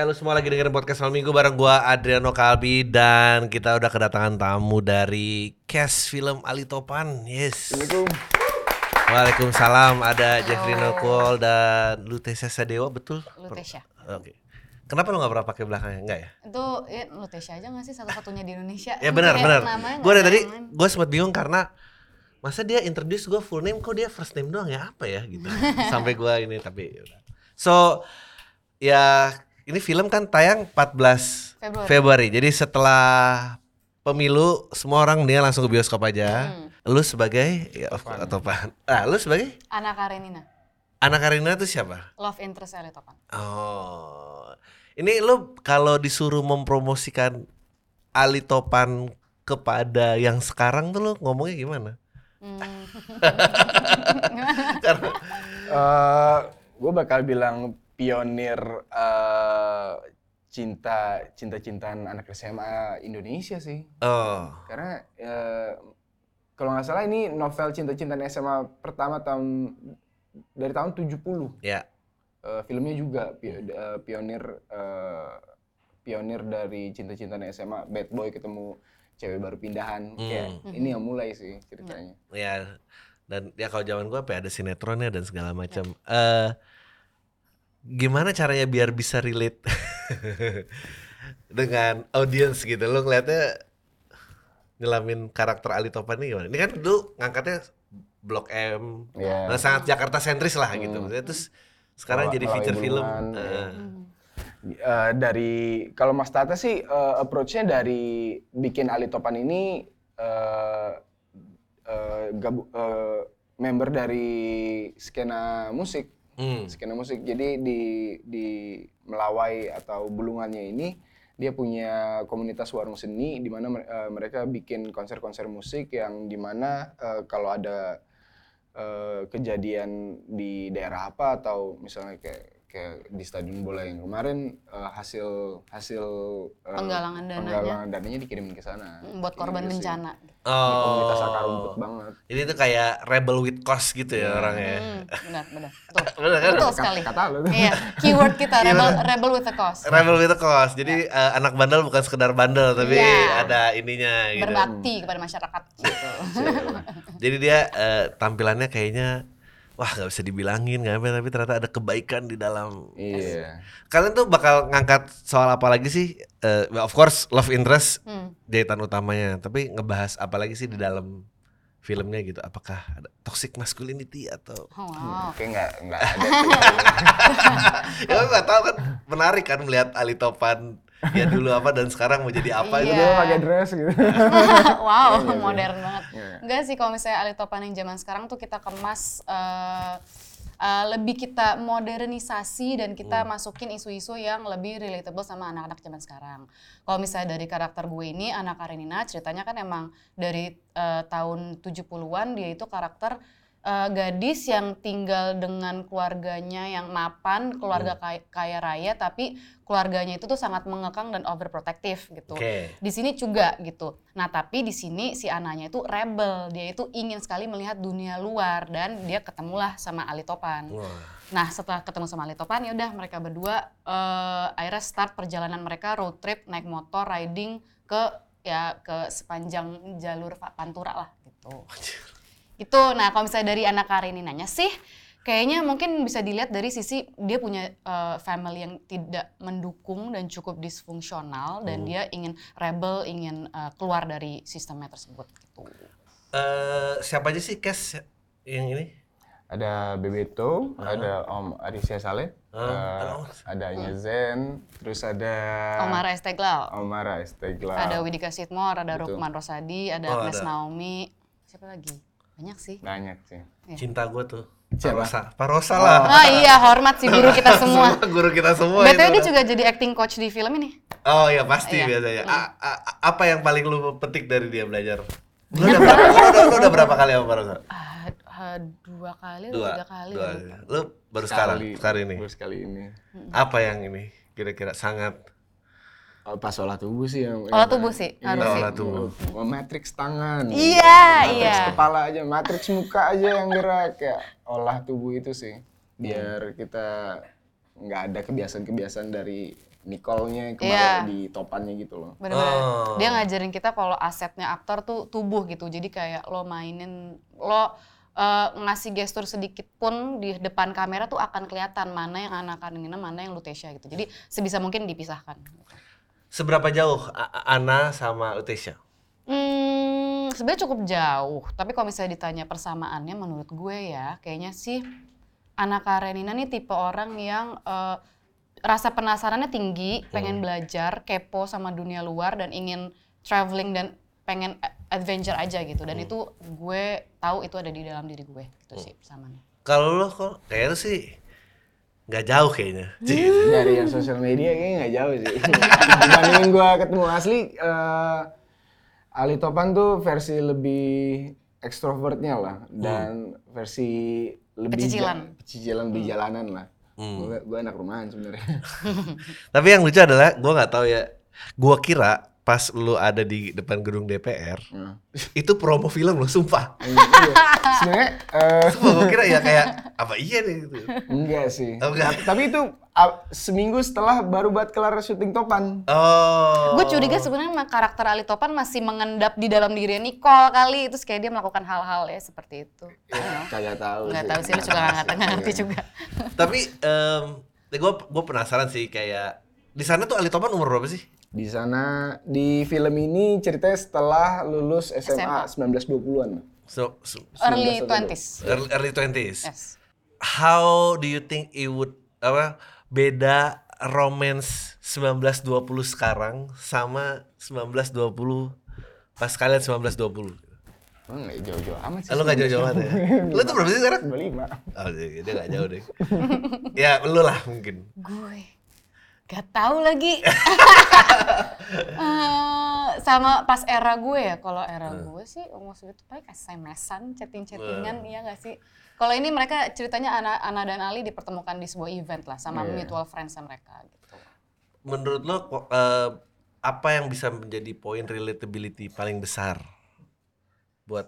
Eh lu semua lagi dengerin podcast malam minggu bareng gua Adriano Kalbi dan kita udah kedatangan tamu dari Cash Film Ali Topan. Yes. Assalamualaikum. Waalaikumsalam ada Jeffrey Nokol dan Lutesha Sadewa betul? Lutesha. Oke. Kenapa lu gak pernah pakai belakangnya? Enggak ya? Itu ya, Lutesha aja gak sih satu-satunya di Indonesia? Ya benar benar. Gue dari tadi gue sempat bingung karena masa dia introduce gue full name kok dia first name doang ya apa ya gitu. Sampai gue ini tapi yaudah. So ya ini film kan tayang 14 Februari. Februari. Jadi setelah pemilu semua orang dia langsung ke bioskop aja. Hmm. Lu sebagai ya of course, atau Pan. Ah, lu sebagai Ana Karenina, anak Karina itu siapa? love interest Ali Topan. Oh. Ini lu kalau disuruh mempromosikan Ali Topan kepada yang sekarang tuh lu ngomongnya gimana? Hmm. Karena gue bakal bilang pionir eh, cinta cinta cintaan anak SMA Indonesia sih. oh, Karena eh, kalau nggak salah ini novel cinta cintaan SMA pertama tahun dari tahun 70. ya. Eh, filmnya juga eh, pionir eh, pionir dari cinta cintaan SMA bad boy ketemu cewek baru pindahan kayak ini yang mulai sih ceritanya. Ya. Dan ya kalau zaman gua apa ya, ada sinetronnya dan segala macam. Eh gimana caranya biar bisa relate dengan audience gitu? Lu ngeliatnya nyelamin karakter Ali Topan ini gimana? Ini kan dulu ngangkatnya Blok M, Iya. nah, sangat Jakarta sentris lah gitu. Maksudnya terus sekarang Melawan- jadi feature film. iya. Eh, dari kalau Mas Tata sih eh, approach-nya dari bikin Ali Topan ini eh, eh, gabu- eh, member dari skena musik, hmm. skena musik. Jadi di di Melawai atau Bulungannya ini dia punya komunitas warung seni di mana eh, mereka bikin konser-konser musik yang di mana eh, kalau ada eh, kejadian di daerah apa atau misalnya kayak kayak di stadion bola yang kemarin eh, hasil hasil eh, Penggalangan dananya. penggalangan dananya dikirimin ke sana Buat korban Gitu sih. bencana. Ini komunitas akar Oh. rumput banget Ini tuh kayak rebel with cause gitu ya orangnya. Hmm, benar, benar. Betul. Bener kan? Betul sekali. kata. Iya, keyword kita rebel, rebel with a cause. Rebel with a cause. Jadi eh, anak bandel bukan sekedar bandel tapi Iya. ada ininya gitu. Berbakti kepada masyarakat gitu. Jadi dia eh, tampilannya kayaknya wah nggak bisa dibilangin nggak apa tapi ternyata ada kebaikan di dalam. iya Kalian tuh bakal ngangkat soal apa lagi sih? Eh, of course love interest Hmm. jahitan utamanya, tapi ngebahas apa lagi sih di dalam filmnya gitu? Apakah ada toxic masculinity atau Oh, wow. kayak nggak nggak ada ya nggak tahu kan menarik kan melihat Ali Topan ya dulu apa dan sekarang mau jadi apa Iya. gitu. dia pakai dress gitu wow, Iya, iya, modern banget. Enggak sih kalau misalnya Ali Topan yang zaman sekarang tuh kita kemas eh, eh, lebih kita modernisasi dan kita Hmm. masukin isu-isu yang lebih relatable sama anak-anak zaman sekarang. Kalau misalnya dari karakter gue ini, anak Karenina, ceritanya kan emang dari eh, tahun 70-an dia itu karakter eh, gadis yang tinggal dengan keluarganya yang mapan, keluarga Hmm. kaya, kaya raya, tapi keluarganya itu tuh sangat mengekang dan overprotective gitu. Oke. Di sini juga gitu. Nah, tapi di sini si Ananya itu rebel. Dia itu ingin sekali melihat dunia luar dan dia ketemulah sama Ali Topan. Wah. Nah, setelah ketemu sama Ali Topan ya udah mereka berdua eh, akhirnya start perjalanan mereka road trip naik motor riding ke ya ke sepanjang jalur Pantura lah gitu. Itu nah kalau misalnya dari anak Kareninanya sih kayaknya mungkin bisa dilihat dari sisi dia punya eh, family yang tidak mendukung dan cukup disfungsional dan dia ingin rebel, ingin eh, keluar dari sistemnya tersebut gitu. Eh, siapa aja sih Kes yang ini? ada Bebeto, ada Om Arisya Saleh, Ah, eh, ada Nyezen, terus ada Omar Esteglal, Omar Estegla. ada Widika Sitmor, ada Betul. Rukman Rosadi, ada Oh, Agnes ada. Naomi, siapa lagi? Banyak sih. Banyak sih. Cinta gue tuh. Siapa? Parosa. Parosa lah. Oh iya, hormat sih guru kita semua. Guru kita semua BTW itu. dia juga jadi acting coach di film ini. Oh ya pasti Iya. biasanya. A- a- apa yang paling lu petik dari dia belajar? Lu udah berapa, lu udah, lu udah berapa kali sama Parosa? Ah, ah, dua kali, Dua. tiga kali. Dua. lupa. Lu baru sekarang, Sekali, sekarang ini. Baru sekali ini. Apa yang ini kira-kira sangat Oh, pas olah tubuh sih yang Olah tubuh sih, Iya. harus sih. olah tubuh. Oh, matriks tangan. Iya, matriks iya. kepala aja, matriks muka aja yang gerak kayak olah tubuh itu sih. Biar kita nggak ada kebiasaan-kebiasaan dari Nicole-nya kemarin Iya. di topannya gitu loh. Bener-bener. Oh. Dia ngajarin kita kalau asetnya aktor tuh tubuh gitu. Jadi kayak lo mainin, lo eh, ngasih gestur sedikit pun di depan kamera tuh akan kelihatan mana yang anak Nina, mana yang Lutesia gitu. Jadi sebisa mungkin dipisahkan. Seberapa jauh Ana sama Utesha? Hmm, sebenarnya cukup jauh. Tapi kalau misalnya ditanya persamaannya, menurut gue ya, kayaknya sih anak Karenina nih tipe orang yang eh, rasa penasarannya tinggi, pengen belajar, kepo sama dunia luar dan ingin traveling dan pengen adventure aja gitu. Dan itu gue tahu itu ada di dalam diri gue. Itu sih persamaannya. Kalau lo kok kayaknya sih nggak jauh kayaknya. Dari yang sosial media kayaknya nggak jauh sih. Dibandingin gua ketemu asli, eh, Ali Topan tuh versi lebih ekstrovertnya lah dan versi lebih Pecicilan. ja- pecicilan lebih jalanan lah. Hmm. Gua, gua anak rumahan sebenarnya. Tapi yang lucu adalah gue nggak tahu ya. Gue kira pas lu ada di depan gedung DPR Nah. itu promo film lo sumpah. Iya. Sebenarnya eh, Sumpah gue kira ya kayak apa iya nih gitu. enggak sih. Oh, enggak. Tapi itu seminggu setelah baru buat kelar syuting Topan. Oh. Gue curiga sebenarnya karakter Ali Topan masih mengendap di dalam diri Nicole kali. Terus kayak dia melakukan hal-hal ya seperti itu. Ya, kagak tahu. Nggak tahu sih, lu juga nggak ngerti juga. Tapi gue gue penasaran sih kayak di sana tuh Ali Topan umur berapa sih? Di sana di film ini ceritanya setelah lulus SMA, 1920-an. So, so Early 19 20s. early, early 20s. Yes. How do you think it would apa beda romance 1920 sekarang sama 1920 pas kalian 1920? Oh, nggak jauh-jauh amat sih. Lu gak jauh-jauh banget ya? Lu tuh berapa sih sekarang? 25. Oh, dia dia gak jauh deh. ya, lu lah mungkin. Gue gak tahu lagi. Eh, sama pas era gue ya, kalau era gue sih umur segitu paling SMS-an, chatting-chattingan, iya gak sih? Kalau ini mereka ceritanya Ana, Ana dan Ali dipertemukan di sebuah event lah sama Iya. mutual friends mereka gitu. Menurut lo kok, eh, apa yang bisa menjadi poin relatability paling besar buat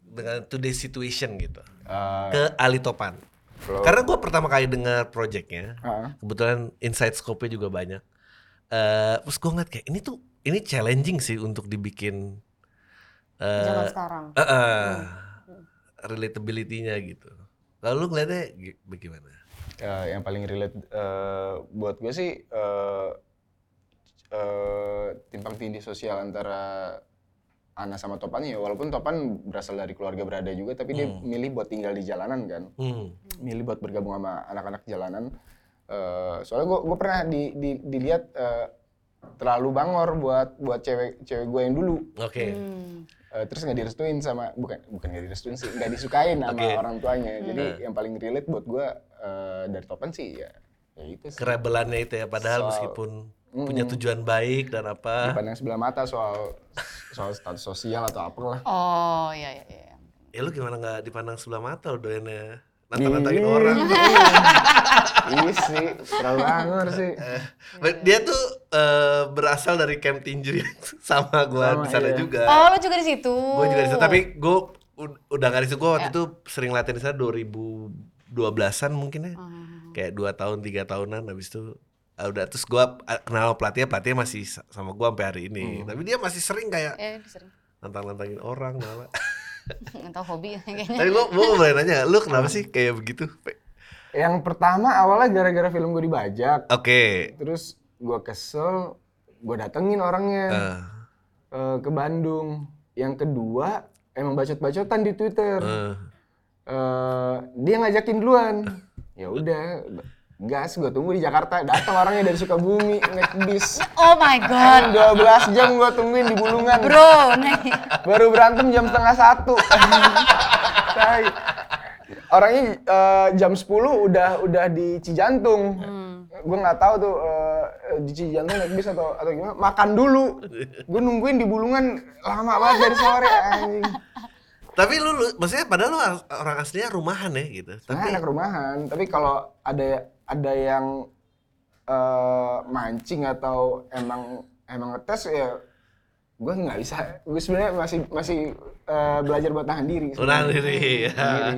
dengan today's situation gitu Eh, ke Ali Topan? Karena gue pertama kali dengar projectnya, Ah, kebetulan inside scope-nya juga banyak. Eh, terus gue ngeliat kayak ini tuh ini challenging sih untuk dibikin eh, Zaman sekarang. eh, eh, relatability-nya gitu. Lalu lu ngeliatnya bagaimana? eh, yang paling relate eh, buat gue sih eh, eh, timpang tindih sosial antara Ana sama Topan ya walaupun Topan berasal dari keluarga berada juga tapi dia milih buat tinggal di jalanan kan Hmm. milih buat bergabung sama anak-anak jalanan Eh, soalnya gue gue pernah di, di- dilihat eh, terlalu bangor buat buat cewek cewek gue yang dulu Oke. Hmm. Eh, terus nggak direstuin sama bukan bukan nggak direstuin sih nggak disukain sama Oke. orang tuanya jadi yang paling relate buat gue eh, dari Topan sih ya ya itu sih Kerebelannya itu ya padahal Soal- meskipun punya tujuan baik dan apa. dipandang sebelah mata soal soal status sosial atau apalah Oh iya iya iya. Ya lu gimana nggak dipandang sebelah mata lo doyannya nantang-nantangin orang. Iya sih, terlalu bangor sih. Dia tuh eh, berasal dari camp tinju yang sama gua di sana iya. juga. Oh lo juga di situ. Gue juga di sana, tapi gue udah gak di situ. Gue waktu Ya. itu sering latihan di sana 2012-an mungkin ya. Hmm. Kayak dua tahun, tiga tahunan habis itu udah terus gue kenal pelatihnya, pelatihnya masih sa- sama gue sampai hari ini. Tapi dia masih sering kayak Eh sering. nantang-nantangin orang, nala. Nggak tahu hobi kayaknya. Tapi gue gue boleh nanya, lu kenapa sih kayak begitu? Yang pertama awalnya gara-gara film gue dibajak, Oke. terus gue kesel, gue datengin orangnya Eh, eh, ke Bandung. Yang kedua emang bacot-bacotan di Twitter. eh. Eh, dia ngajakin duluan. Ya udah, gas gue tunggu di Jakarta. Datang orangnya dari Sukabumi naik bis. Oh my god. 12 jam gue tungguin di Bulungan. Bro, nih. Baru berantem jam setengah satu. Tai. Orangnya eh, jam 10 udah udah di Cijantung. Gue nggak tahu tuh eh, di Cijantung naik bis atau atau gimana. Makan dulu. Gue nungguin di Bulungan lama banget dari sore anjing. Tapi lu, lu, maksudnya padahal lu orang aslinya rumahan ya gitu. Tapi anak rumahan. Tapi kalau ada ada yang eh, mancing atau emang emang ngetes ya gue nggak bisa. Gue sebenarnya masih masih eh, belajar buat tahan diri. Tahan diri.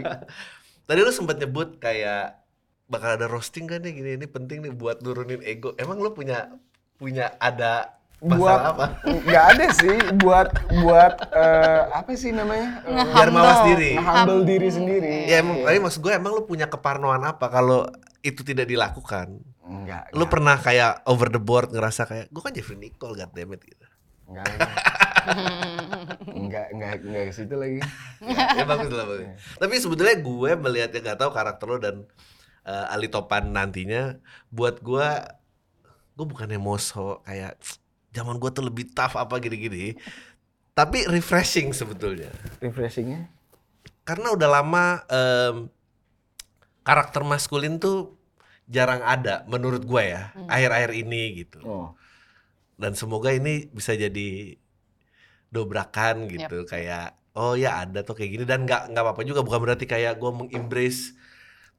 Tadi lu sempat nyebut kayak bakal ada roasting kan nih gini ini penting nih buat nurunin ego. Emang lu punya punya ada buat apa? nggak ada sih buat buat eh, apa sih namanya Biar mawas diri. humble diri sendiri Ya emang, tapi maksud gue emang lu punya keparnoan apa kalau itu tidak dilakukan? enggak Lu pernah kayak over the board ngerasa kayak gue kan Jeffrey Nicole goddammit gitu. enggak enggak enggak enggak ke situ lagi ya bagus lah bagus. Tapi sebetulnya gue melihatnya nggak tahu karakter lo dan eh, Ali Topan nantinya buat gue gue bukannya moso kayak zaman gue tuh lebih tough apa gini-gini. Tapi refreshing sebetulnya. refreshingnya Karena udah lama em, karakter maskulin tuh jarang ada menurut gue ya akhir-akhir ini gitu. oh Dan semoga ini bisa jadi dobrakan gitu kayak oh ya ada tuh kayak gini dan nggak nggak apa-apa juga bukan berarti kayak gue mengembrace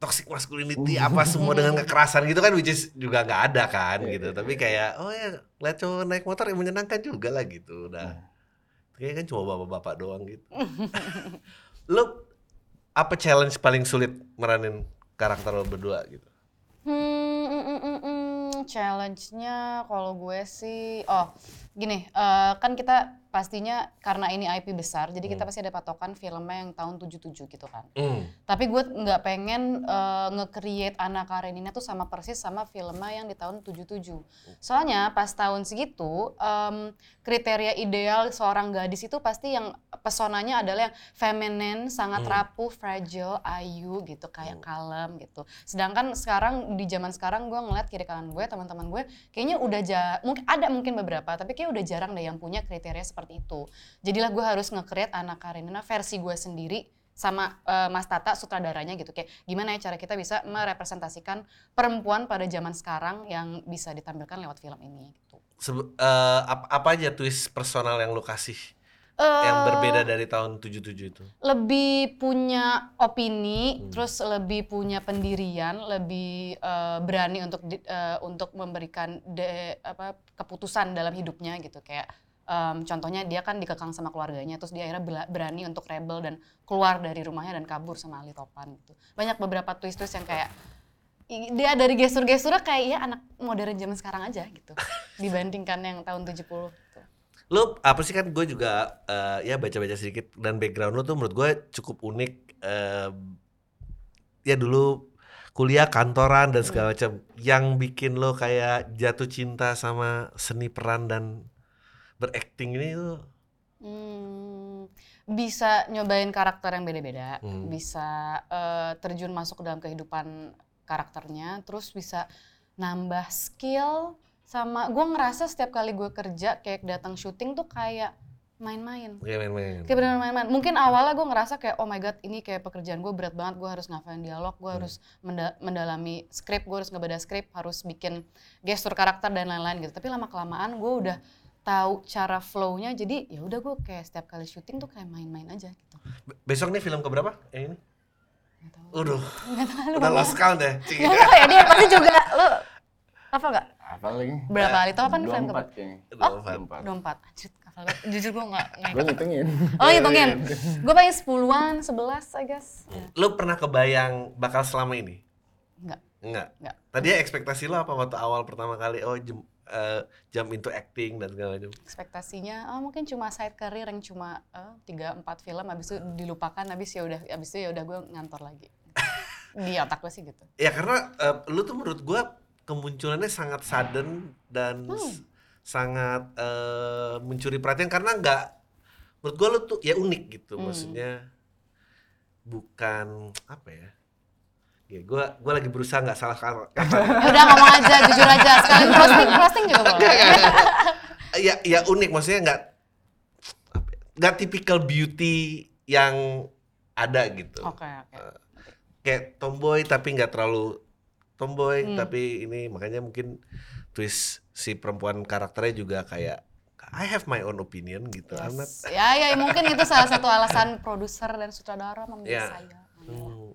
toxic masculinity apa semua dengan kekerasan gitu kan which is juga nggak ada kan gitu. tapi kayak oh ya lihat cowok naik motor yang menyenangkan juga lah gitu. Udah kayak kan cuma bapak-bapak doang gitu. Lo apa challenge paling sulit meranin karakter lo berdua gitu? Hmm, mm, mm, mm, challenge-nya kalau gue sih, oh gini, eh, kan kita pastinya karena ini IP besar, jadi kita pasti ada patokan filmnya yang tahun 77 gitu kan. Hmm. Tapi gue nggak pengen eh, nge-create Anna Karenina tuh sama persis sama filmnya yang di tahun 77. Soalnya pas tahun segitu, em, kriteria ideal seorang gadis itu pasti yang pesonanya adalah yang feminin, sangat rapuh, fragile, ayu gitu, kayak kalem gitu. Sedangkan sekarang di zaman sekarang gue ngeliat kiri kanan gue, teman-teman gue, kayaknya udah ja mungkin ada mungkin beberapa, tapi kayak udah jarang deh yang punya kriteria seperti itu. Jadilah gue harus nge-create Anna Karenina versi gue sendiri sama eh, Mas Tata sutradaranya gitu kayak gimana ya cara kita bisa merepresentasikan perempuan pada zaman sekarang yang bisa ditampilkan lewat film ini gitu. Sebe- eh, ap- apa aja twist personal yang lo kasih yang Eh, berbeda dari tahun 77 itu lebih punya opini, terus lebih punya pendirian, lebih eh, berani untuk di- eh, untuk memberikan de- apa keputusan dalam hidupnya gitu kayak em, contohnya dia kan dikekang sama keluarganya, terus dia akhirnya berani untuk rebel dan keluar dari rumahnya dan kabur sama Ali Topan gitu. Banyak beberapa twist-twist yang kayak dia dari gestur-gesturnya kayak ya anak modern zaman sekarang aja gitu dibandingkan yang tahun 70 gitu. Lo apa sih kan gue juga eh, ya baca-baca sedikit dan background lo tuh menurut gue cukup unik. eh, ya dulu kuliah kantoran dan segala macam. Yang bikin lo kayak jatuh cinta sama seni peran dan berakting ini tuh Hmm, bisa nyobain karakter yang beda-beda, Hmm. bisa eh, terjun masuk ke dalam kehidupan karakternya, terus bisa nambah skill sama gue ngerasa setiap kali gue kerja kayak datang syuting tuh kayak main-main. kayak main-main. Kayak bener main-main. Mungkin awalnya gue ngerasa kayak oh my god ini kayak pekerjaan gue berat banget. Gue harus ngafalin dialog, gue harus menda- mendalami skrip, gue harus ngebaca skrip, harus bikin gestur karakter dan lain-lain gitu. Tapi lama kelamaan gue udah tahu cara flow-nya. Jadi ya udah gue kayak setiap kali syuting tuh kayak main-main aja gitu. Be- Besok nih film keberapa? Yang ini? Nggak tahu. Udah, udah lost count ya. Cing. Gak tau ya dia pasti juga lu apa gak? apa lagi Berapa kali tau apa nih film 24 keberapa? Oh. 24 24. Anjir. Jujur gue gak gue ngitungin Oh ngitungin. Gue paling 10-an, 11 I guess. Ya. Lo pernah kebayang bakal selama ini? Enggak. Enggak. Enggak. Tadi ya ekspektasi lo apa waktu awal pertama kali oh jump, jump into acting dan segala macam. ekspektasinya oh, mungkin cuma side career yang cuma eh, tiga empat film habis itu dilupakan habis ya udah habis itu ya udah gue ngantor lagi. Di otak gue sih gitu. Ya karena eh, lu tuh menurut gua kemunculannya sangat sudden dan s- sangat eh, mencuri perhatian karena nggak menurut gua lu tuh ya unik gitu. Maksudnya bukan apa ya ya gua gua lagi berusaha nggak salah kata ya udah ngomong aja jujur aja sekalian roasting roasting juga boleh ya ya unik maksudnya nggak nggak typical beauty yang ada gitu oke oke kayak tomboy tapi nggak terlalu tomboy Hmm. tapi ini makanya mungkin twist si perempuan karakternya juga kayak I have my own opinion gitu Yes. ya ya mungkin itu salah satu alasan produser dan sutradara memilih Ya. saya Hmm.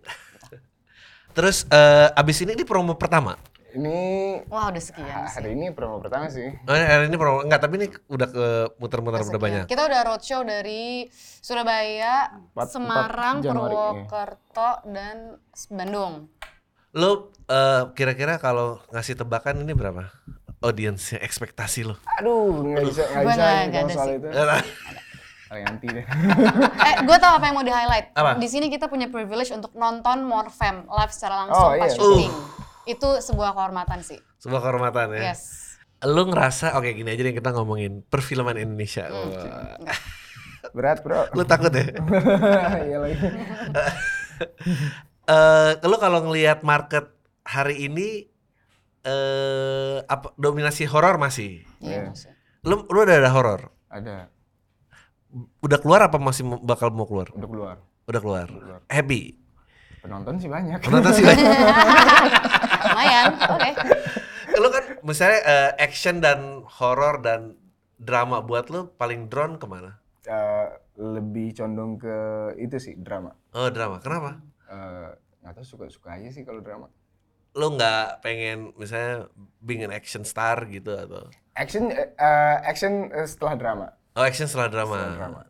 Terus eh, abis ini ini promo pertama ini wah udah sekian ha- sih hari ini promo pertama sih oh, hari ini promo enggak tapi ini udah ke muter-muter udah banyak Kita udah roadshow dari Surabaya, Empat- Semarang, empat Januari. Purwokerto, dan Bandung. Lo eh, kira-kira kalau ngasih tebakan ini berapa? Audiensnya, ekspektasi lo? Aduh, nggak bisa nggak bisa nggak kalau ada soal sih. itu. Arianti deh. eh, gue tau apa yang mau di highlight. Apa? Di sini kita punya privilege untuk nonton Morfem live secara langsung Oh, pas iya. syuting. Itu sebuah kehormatan sih. Sebuah kehormatan ya. Yes. Lo ngerasa, oke gini aja deh kita ngomongin perfilman Indonesia. Hmm. Wah. Berat bro. Lo takut ya? Iya lagi. Eh, lo kalau ngelihat market hari ini eh apa dominasi horor masih? Iya, maksudnya. Lo lo udah ada horor? Ada. Udah keluar apa masih bakal mau keluar? Udah keluar. Udah keluar. keluar. Happy. Penonton sih banyak. Penonton sih banyak. Lumayan, oke. lo kan misalnya eh, action dan horor dan drama buat lo paling drone ke mana? Eh, lebih condong ke itu sih drama. Oh drama, kenapa? Eh, nggak tahu suka-suka aja sih kalau drama. Lo nggak pengen misalnya being an action star gitu atau? Action eh, eh, action eh, setelah drama. Oh action setelah drama. Setelah drama.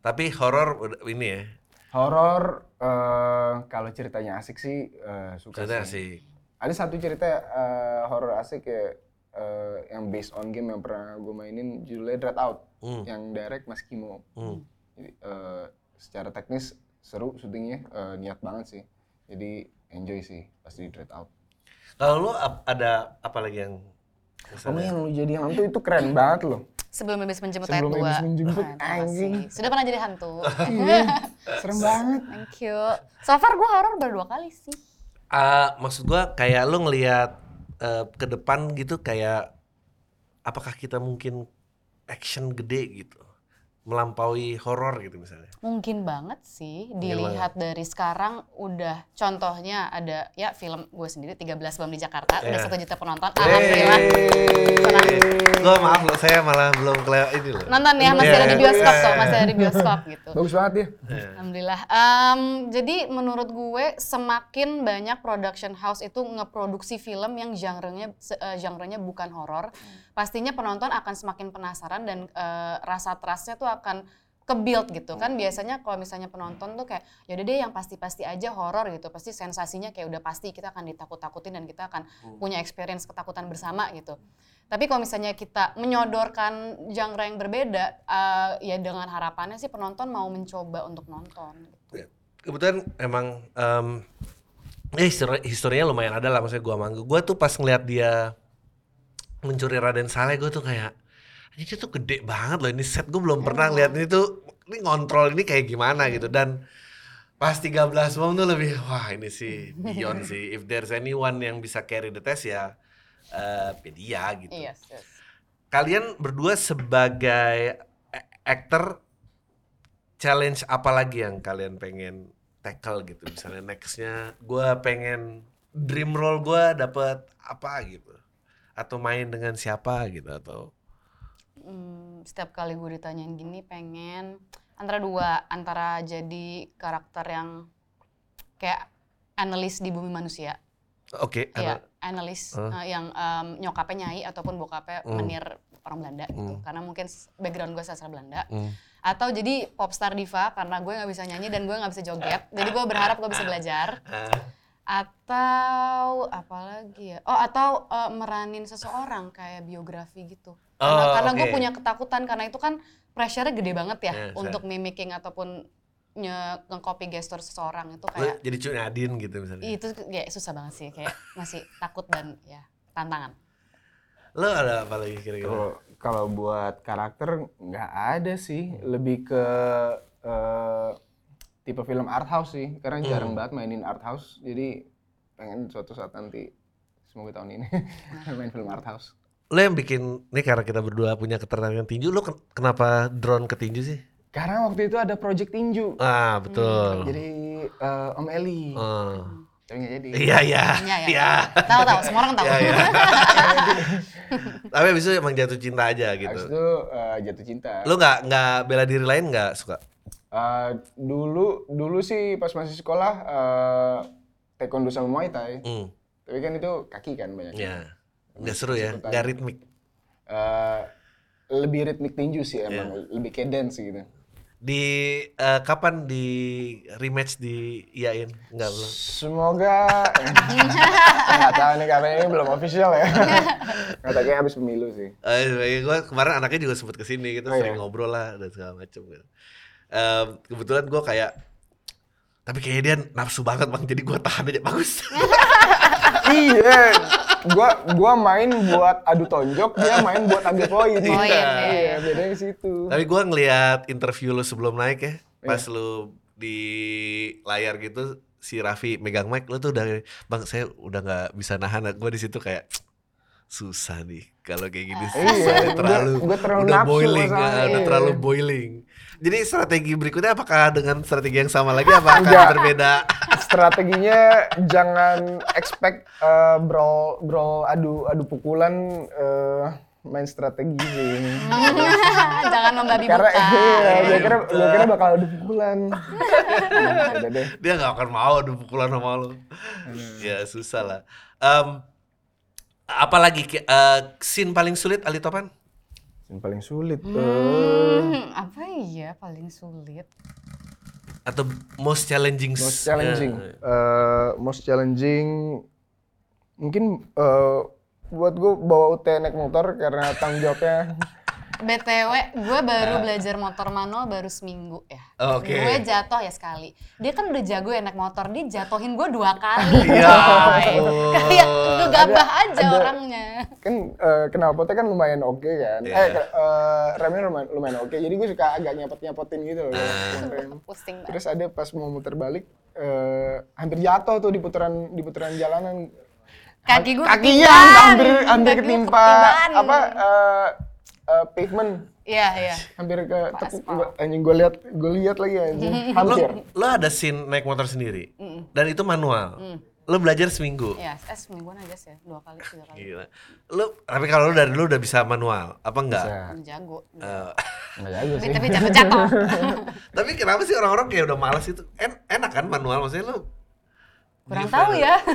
Tapi horor ini ya, Horor eh, kalau ceritanya asik sih eh, suka cerita sih. sih. Ada satu cerita eh, horor asik kayak eh, yang based on game yang pernah gue mainin judulnya Dread Out Hmm. yang direct Mas Kimo. Hmm. Jadi eh, secara teknis seru syutingnya eh, niat banget sih. Jadi enjoy sih pas di Dread Out. Kalau lo ap- ada apa lagi yang Kamu misalnya? yang lu jadi hantu itu keren banget loh. Sebelum habis menjemput ayat Sebelum dua. Iblis menjemput, Nah, terima anjing. Sudah pernah jadi hantu. Serem banget. Thank you. So far gue horor baru dua kali sih. Ah, maksud gua kayak lo ngelihat eh, ke depan gitu kayak apakah kita mungkin action gede gitu melampaui horor gitu misalnya. Mungkin banget sih Mungkin dilihat dari sekarang udah contohnya ada ya film gue sendiri 13 bom di Jakarta udah Iya. satu juta penonton alhamdulillah Senang. Gua maaf loh, saya malah belum kelewat ini loh. nonton ya masih Iya, ada di bioskop kok iya. masih ada di bioskop gitu Bagus banget dia. Alhamdulillah. Em, jadi menurut gue semakin banyak production house itu ngeproduksi film yang genre-nya se- eh, genre-nya bukan horor, pastinya penonton akan semakin penasaran dan eh, rasa trust-nya tuh akan ke build gitu. Kan biasanya kalau misalnya penonton tuh kayak yaudah deh yang pasti-pasti aja horor gitu. Pasti sensasinya kayak udah pasti kita akan ditakut-takutin dan kita akan punya experience ketakutan bersama gitu. Tapi kalau misalnya kita menyodorkan genre yang berbeda eh, ya dengan harapannya sih penonton mau mencoba untuk nonton Kebetulan emang em eh histori- historinya lumayan ada lah maksudnya gua manggung. Gua tuh pas ngeliat dia mencuri Raden Saleh gua tuh kayak ini tuh gede banget loh ini set gue belum pernah lihat ini tuh ini ngontrol ini kayak gimana gitu. Dan pas 13 bom tuh lebih wah ini sih beyond sih. If there's anyone yang bisa carry the test ya eh dia gitu. Iya, yes. Kalian berdua sebagai actor challenge apa lagi yang kalian pengen tackle gitu? Misalnya nextnya gue pengen dream role gue dapet apa gitu? Atau main dengan siapa gitu atau Hmm, setiap kali gue ditanyain gini pengen antara dua antara jadi karakter yang kayak analis di bumi manusia oke ya ada- analis Huh? eh, yang em, nyokapnya nyai ataupun bokapnya Hmm. menir orang Belanda gitu Hmm. karena mungkin background gue sastra Belanda Hmm. atau jadi popstar diva karena gue nggak bisa nyanyi dan gue nggak bisa joget jadi gue berharap gue bisa belajar atau apalagi ya? Oh atau eh, meranin seseorang kayak biografi gitu. Karena, Oh, karena gue oke. punya ketakutan karena itu kan pressure-nya gede banget ya Iya, untuk mimicking ataupun nye nge-copy gestur seseorang itu lu kayak jadi Cuk Nadine gitu misalnya? Itu kayak susah banget sih kayak masih takut dan ya tantangan. Lo ada apa lagi kira-kira? Kalau kalau buat karakter nggak ada sih, lebih ke eh, tipe film art house sih, karena Hmm. jarang banget mainin art house, jadi pengen suatu saat nanti semoga tahun ini main film art house. lo yang bikin ini karena kita berdua punya ketertarikan tinju lo ken- kenapa drone ke tinju sih Karena waktu itu ada project tinju, ah betul jadi eh, Om Eli, Oh. tapi nggak jadi. iya iya Iya, ya. iya Tahu tahu, semua orang tahu. Iya, iya. Tapi abis itu emang jatuh cinta aja gitu. itu eh, jatuh cinta. Lu nggak nggak bela diri lain nggak suka? Eh, dulu dulu sih pas masih sekolah eh, taekwondo sama muay thai, Hmm, tapi kan itu kaki kan banyak. ya. Nggak seru ya, nggak ritmik. Eh, lebih ritmik tinju sih emang, lebih kayak dance gitu. Di eh, kapan di rematch di iyain? Enggak belum. Semoga nggak tahu nih karena ini belum official ya. Kayak habis pemilu sih. Eh, gue kemarin anaknya juga sempet ke sini gitu, Oh, iya? sering ngobrol lah dan segala macem gitu. Em, kebetulan gue kayak, tapi kayaknya dia nafsu banget bang, jadi gue tahan aja bagus. iya, gua gua main buat adu tonjok, dia main buat ambil poin. Oh, iya, iya. iya, bedanya di situ. tapi gue ngeliat interview lu sebelum naik ya, pas Iya. lu di layar gitu, si Raffi megang mic, lu tuh udah, bang saya udah nggak bisa nahan, gue di situ kayak susah nih kalau kayak gini Iya, susah, terlalu, gua- gua terlalu udah boiling, ya, udah iya. terlalu boiling. Jadi strategi berikutnya apakah dengan strategi yang sama lagi apa akan Enggak. berbeda? Strateginya jangan expect eh, brawl brawl adu adu pukulan eh, main strategi sih. Jangan membabi Karena buta. iya, gue kira gue kira bakal adu pukulan. Udah deh. dia nggak akan mau adu pukulan sama lu. ya susah lah. Em, apalagi ki- eh, scene paling sulit Ali Topan? Yang paling sulit. eh, Hmm, apa ya paling sulit? Atau most challenging? most challenging. Eh, Eh, most challenging mungkin eh, buat gue bawa UT naik motor karena tanggung jawabnya BTW, gue baru belajar motor manual baru seminggu ya. Oke. Gue jatuh ya sekali. Dia kan udah jago ya naik motor, dia jatuhin gue dua kali. Ya coy. ampun. Kayak gegabah aja ada- orangnya. kan eh, knalpotnya kan lumayan oke kan. Iya. Eh eh, remnya lumayan, lumayan oke. Jadi gue suka agak nyapot-nyapotin gitu loh. Rem. Pusing banget. Terus ada pas mau muter balik eh, hampir jatuh tuh di putaran di putaran jalanan. Kaki gue Kakinya hampir hampir gue ketimpa apa eh, eh, pavement. Iya, iya. Hampir ke tepuk gua- anjing gue lihat gue lihat lagi anjing. Hampir. Lo, lo ada scene naik motor sendiri dan itu manual. Lo belajar seminggu. Iya, eh semingguan aja sih, dua kali, tiga kali. Gila. Lo tapi kalau lo dari dulu udah bisa manual, apa enggak? Bisa. Jago. Eh, Nggak jago sih. tapi jatuh-jatuh. tapi kenapa sih orang-orang kayak udah malas itu? En- enak kan manual maksudnya lo Kurang tahu ya.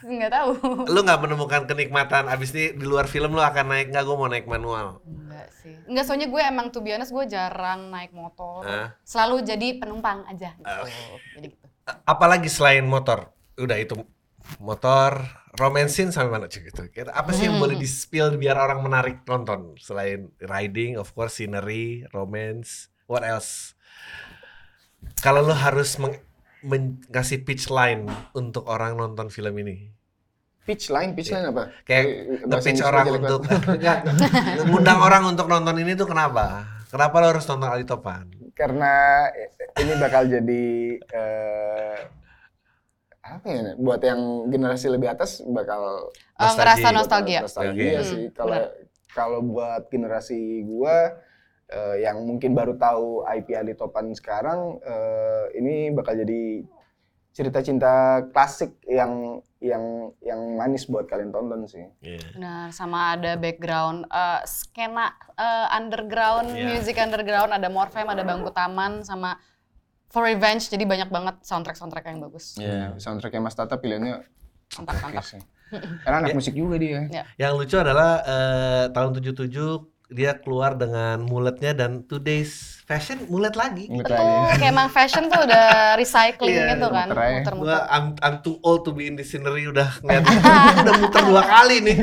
Nggak tahu. lo nggak menemukan kenikmatan abis ini di luar film lo akan naik nggak gue mau naik manual Enggak sih. Enggak, soalnya gue emang to be honest, gue jarang naik motor. Ah. Selalu jadi penumpang aja gitu. Ah. Jadi gitu. Apalagi selain motor udah itu motor romansin sampai mana cuy gitu Kira- apa sih yang boleh di spill biar orang menarik nonton selain riding of course scenery romance what else kalau lo harus meng- ngasih pitch line untuk orang nonton film ini Pitch line, pitch line apa? kayak Inggris orang untuk. Enggak. ngundang orang untuk nonton ini tuh kenapa kenapa lo harus nonton Ali Topan karena ini bakal jadi eh, apa ya buat yang generasi lebih atas bakal Eh, Nostalgia. ngerasa nostalgia. nostalgia Oke. sih Hmm, kalau kalau buat generasi gua eh, yang mungkin baru tahu IP Ali Topan sekarang eh, ini bakal jadi cerita cinta klasik yang yang yang manis buat kalian tonton sih. Iya. Benar, sama ada background eh, skena eh, underground, Iya. music underground, ada Morfem, ada Bangku Taman, sama For Revenge, jadi banyak banget soundtrack-soundtrack yang bagus. Iya, soundtracknya Mas Tata pilihannya Mantap, oke mantap. sih. Karena anak Ya. musik juga dia. Ya. Yang lucu adalah eh, tahun 77 dia keluar dengan muletnya dan today's fashion mulet lagi. Betul, kayak emang fashion tuh udah recycling Iya, gitu kan, muter aja. Gua. I'm, I'm too old to be in the scenery udah ngeliat udah muter dua kali nih.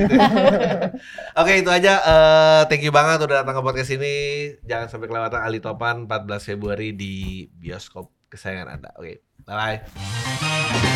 Oke itu aja. Eh, thank you banget udah datang ke podcast ini. Jangan sampai kelewatan Ali Topan 14 Februari di bioskop kesayangan anda. Oke, bye bye.